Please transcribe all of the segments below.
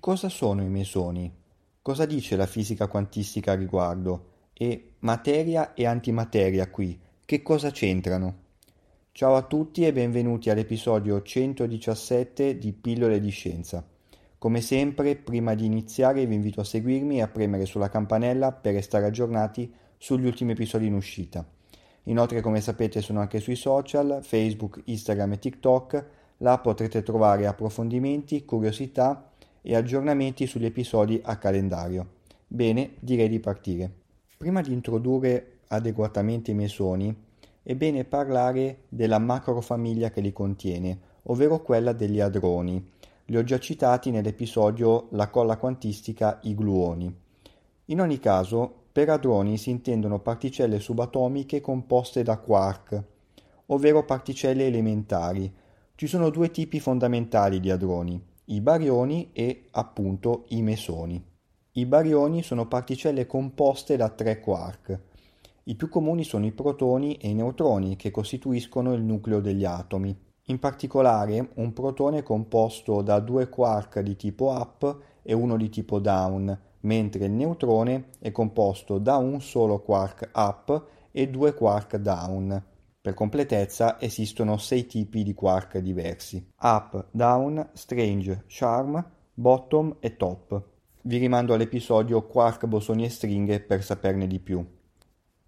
Cosa sono i mesoni? Cosa dice la fisica quantistica a riguardo? E materia e antimateria qui, che cosa c'entrano? Ciao a tutti e benvenuti all'episodio 117 di Pillole di Scienza. Come sempre, prima di iniziare vi invito a seguirmi e a premere sulla campanella per restare aggiornati sugli ultimi episodi in uscita. Inoltre, come sapete, sono anche sui social, Facebook, Instagram e TikTok. Là potrete trovare approfondimenti, curiosità e aggiornamenti sugli episodi a calendario. Bene, direi di partire. Prima di introdurre adeguatamente i mesoni, è bene parlare della macrofamiglia che li contiene, ovvero quella degli adroni. Li ho già citati nell'episodio La colla quantistica I gluoni. In ogni caso, per adroni si intendono particelle subatomiche composte da quark, ovvero particelle elementari. Ci sono due tipi fondamentali di adroni, i barioni e appunto i mesoni. I barioni sono particelle composte da tre quark. I più comuni sono i protoni e i neutroni che costituiscono il nucleo degli atomi. In particolare, un protone è composto da due quark di tipo up e uno di tipo down, mentre il neutrone è composto da un solo quark up e due quark down. Per completezza esistono sei tipi di quark diversi: up, down, strange, charm, bottom e top. Vi rimando all'episodio Quark, bosoni e stringhe per saperne di più.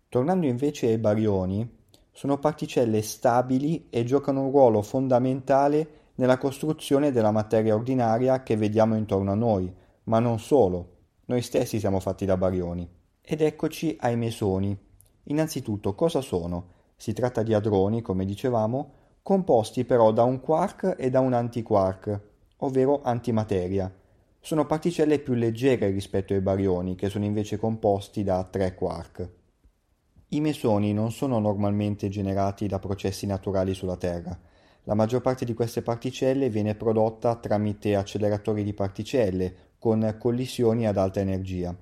Tornando invece ai barioni, sono particelle stabili e giocano un ruolo fondamentale nella costruzione della materia ordinaria che vediamo intorno a noi, ma non solo. Noi stessi siamo fatti da barioni. Ed eccoci ai mesoni. Innanzitutto, cosa sono? Si tratta di hadroni, come dicevamo, composti però da un quark e da un antiquark, ovvero antimateria. Sono particelle più leggere rispetto ai barioni, che sono invece composti da tre quark. I mesoni non sono normalmente generati da processi naturali sulla Terra. La maggior parte di queste particelle viene prodotta tramite acceleratori di particelle, con collisioni ad alta energia.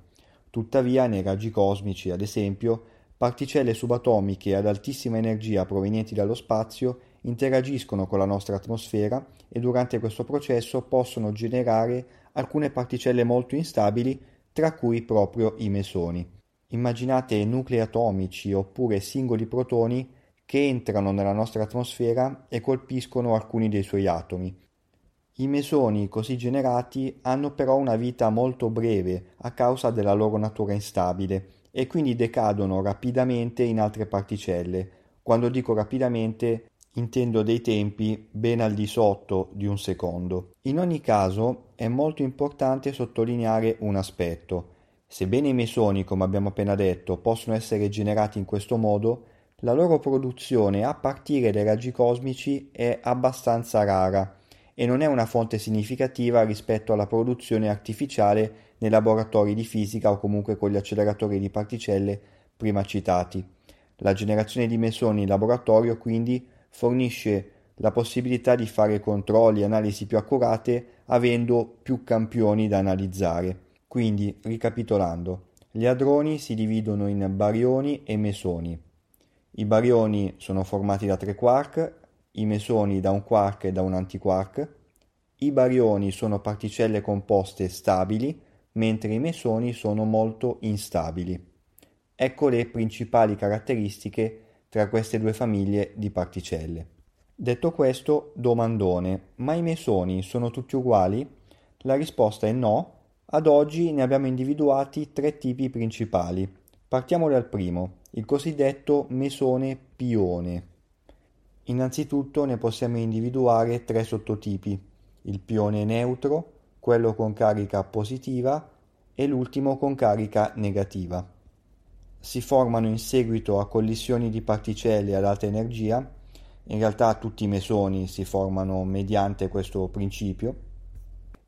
Tuttavia, nei raggi cosmici, ad esempio, Particelle subatomiche ad altissima energia provenienti dallo spazio interagiscono con la nostra atmosfera e durante questo processo possono generare alcune particelle molto instabili, tra cui proprio i mesoni. Immaginate nuclei atomici oppure singoli protoni che entrano nella nostra atmosfera e colpiscono alcuni dei suoi atomi. I mesoni così generati hanno però una vita molto breve a causa della loro natura instabile e quindi decadono rapidamente in altre particelle. Quando dico rapidamente intendo dei tempi ben al di sotto di un secondo. In ogni caso è molto importante sottolineare un aspetto. Sebbene i mesoni, come abbiamo appena detto, possono essere generati in questo modo, la loro produzione a partire dai raggi cosmici è abbastanza rara e non è una fonte significativa rispetto alla produzione artificiale nei laboratori di fisica o comunque con gli acceleratori di particelle prima citati. La generazione di mesoni in laboratorio quindi fornisce la possibilità di fare controlli e analisi più accurate avendo più campioni da analizzare. Quindi, ricapitolando, gli hadroni si dividono in barioni e mesoni. I barioni sono formati da tre quark, i mesoni da un quark e da un antiquark. I barioni sono particelle composte stabili, mentre i mesoni sono molto instabili. Ecco le principali caratteristiche tra queste due famiglie di particelle. Detto questo, domandone, ma i mesoni sono tutti uguali? La risposta è no. Ad oggi ne abbiamo individuati tre tipi principali. Partiamo dal primo, il cosiddetto mesone pione. Innanzitutto ne possiamo individuare tre sottotipi, il pione neutro, quello con carica positiva e l'ultimo con carica negativa. Si formano in seguito a collisioni di particelle ad alta energia, in realtà tutti i mesoni si formano mediante questo principio,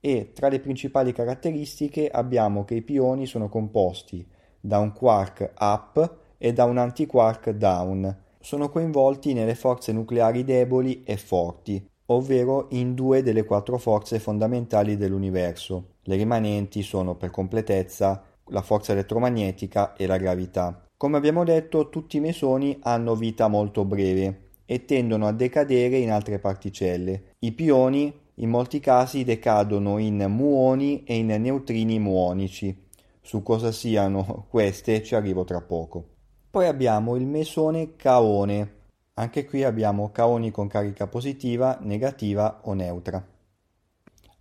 e tra le principali caratteristiche abbiamo che i pioni sono composti da un quark up e da un antiquark down. Sono coinvolti nelle forze nucleari deboli e forti, ovvero in due delle quattro forze fondamentali dell'universo. Le rimanenti sono, per completezza, la forza elettromagnetica e la gravità. Come abbiamo detto, tutti i mesoni hanno vita molto breve e tendono a decadere in altre particelle. I pioni in molti casi decadono in muoni e in neutrini muonici. Su cosa siano queste ci arrivo tra poco. Poi abbiamo il mesone caone. Anche qui abbiamo caoni con carica positiva, negativa o neutra.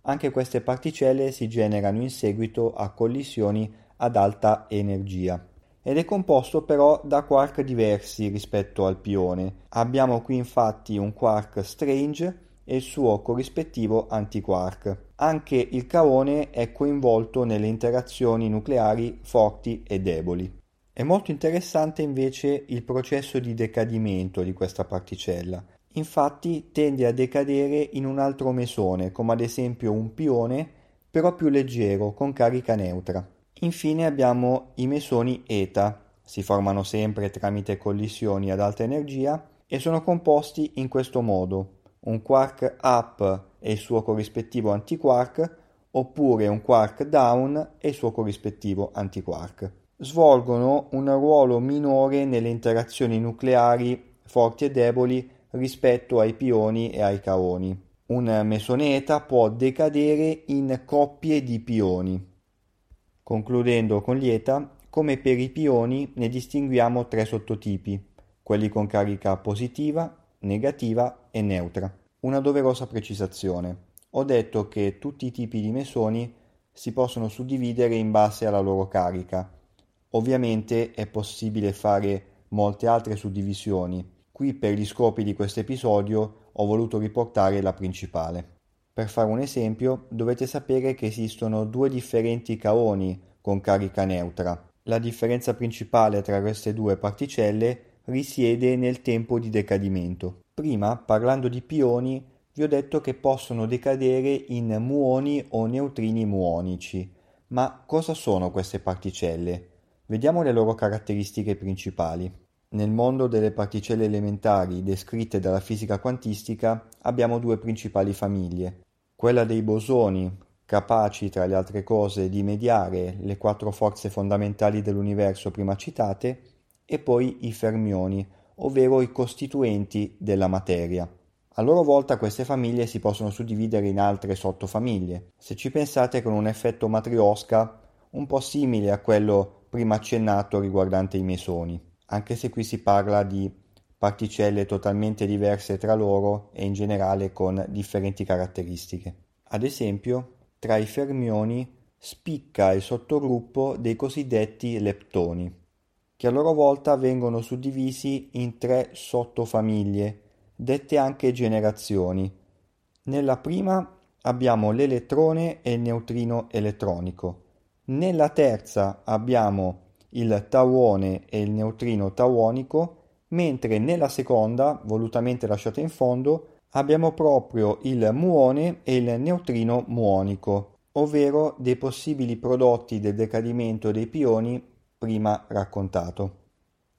Anche queste particelle si generano in seguito a collisioni ad alta energia ed è composto però da quark diversi rispetto al pione. Abbiamo qui infatti un quark strange e il suo corrispettivo antiquark. Anche il caone è coinvolto nelle interazioni nucleari forti e deboli. È molto interessante invece il processo di decadimento di questa particella. Infatti tende a decadere in un altro mesone, come ad esempio un pione, però più leggero, con carica neutra. Infine abbiamo i mesoni eta, si formano sempre tramite collisioni ad alta energia e sono composti in questo modo un quark up e il suo corrispettivo antiquark, oppure un quark down e il suo corrispettivo antiquark. Svolgono un ruolo minore nelle interazioni nucleari forti e deboli rispetto ai pioni e ai caoni. Un mesoneta può decadere in coppie di pioni. Concludendo con gli eta, come per i pioni ne distinguiamo tre sottotipi, quelli con carica positiva, negativa e neutra. Una doverosa precisazione. Ho detto che tutti i tipi di mesoni si possono suddividere in base alla loro carica. Ovviamente è possibile fare molte altre suddivisioni. Qui per gli scopi di questo episodio ho voluto riportare la principale. Per fare un esempio, dovete sapere che esistono due differenti caoni con carica neutra. La differenza principale tra queste due particelle risiede nel tempo di decadimento. Prima, parlando di pioni, vi ho detto che possono decadere in muoni o neutrini muonici. Ma cosa sono queste particelle? Vediamo le loro caratteristiche principali. Nel mondo delle particelle elementari descritte dalla fisica quantistica abbiamo due principali famiglie. Quella dei bosoni, capaci tra le altre cose di mediare le quattro forze fondamentali dell'universo prima citate, e poi i fermioni, ovvero i costituenti della materia. A loro volta queste famiglie si possono suddividere in altre sottofamiglie. Se ci pensate con un effetto matriosca un po' simile a quello prima accennato riguardante i mesoni, anche se qui si parla di particelle totalmente diverse tra loro e in generale con differenti caratteristiche. Ad esempio, tra i fermioni spicca il sottogruppo dei cosiddetti leptoni che a loro volta vengono suddivisi in tre sottofamiglie, dette anche generazioni. Nella prima abbiamo l'elettrone e il neutrino elettronico. Nella terza abbiamo il tauone e il neutrino tauonico, mentre nella seconda, volutamente lasciata in fondo, abbiamo proprio il muone e il neutrino muonico, ovvero dei possibili prodotti del decadimento dei pioni prima raccontato.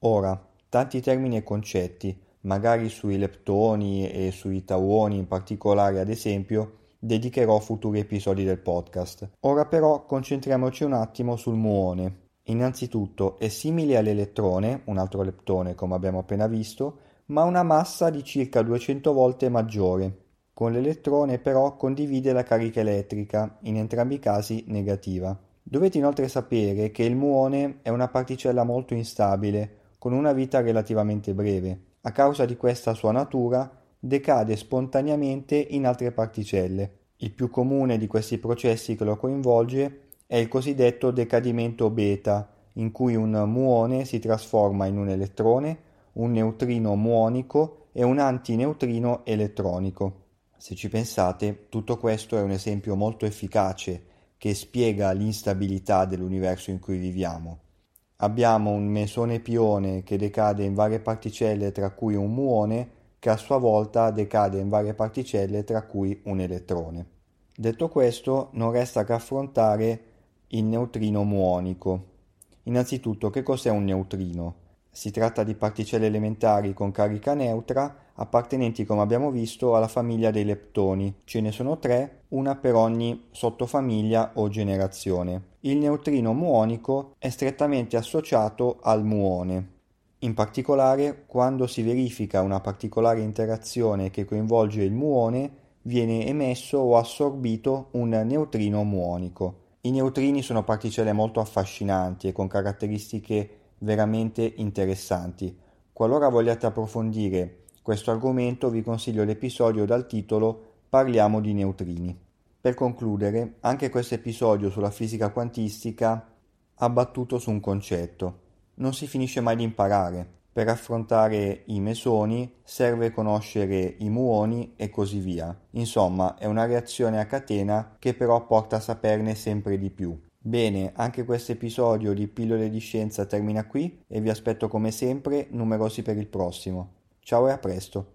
Ora, tanti termini e concetti, magari sui leptoni e sui tauoni in particolare ad esempio, dedicherò futuri episodi del podcast. Ora però concentriamoci un attimo sul muone. Innanzitutto è simile all'elettrone, un altro leptone come abbiamo appena visto, ma ha una massa di circa 200 volte maggiore. Con l'elettrone però condivide la carica elettrica, in entrambi i casi negativa. Dovete inoltre sapere che il muone è una particella molto instabile, con una vita relativamente breve. A causa di questa sua natura, decade spontaneamente in altre particelle. Il più comune di questi processi che lo coinvolge è il cosiddetto decadimento beta, in cui un muone si trasforma in un elettrone, un neutrino muonico e un antineutrino elettronico. Se ci pensate, tutto questo è un esempio molto efficace che spiega l'instabilità dell'universo in cui viviamo. Abbiamo un mesone pione che decade in varie particelle tra cui un muone che a sua volta decade in varie particelle tra cui un elettrone. Detto questo, non resta che affrontare il neutrino muonico. Innanzitutto, che cos'è un neutrino? Si tratta di particelle elementari con carica neutra appartenenti, come abbiamo visto, alla famiglia dei leptoni. Ce ne sono tre, una per ogni sottofamiglia o generazione. Il neutrino muonico è strettamente associato al muone. In particolare, quando si verifica una particolare interazione che coinvolge il muone, viene emesso o assorbito un neutrino muonico. I neutrini sono particelle molto affascinanti e con caratteristiche veramente interessanti. Qualora vogliate approfondire questo argomento vi consiglio l'episodio dal titolo Parliamo di neutrini. Per concludere, anche questo episodio sulla fisica quantistica ha battuto su un concetto. Non si finisce mai di imparare. Per affrontare i mesoni serve conoscere i muoni e così via. Insomma, è una reazione a catena che però porta a saperne sempre di più. Bene, anche questo episodio di Pillole di Scienza termina qui e vi aspetto come sempre numerosi per il prossimo. Ciao e a presto.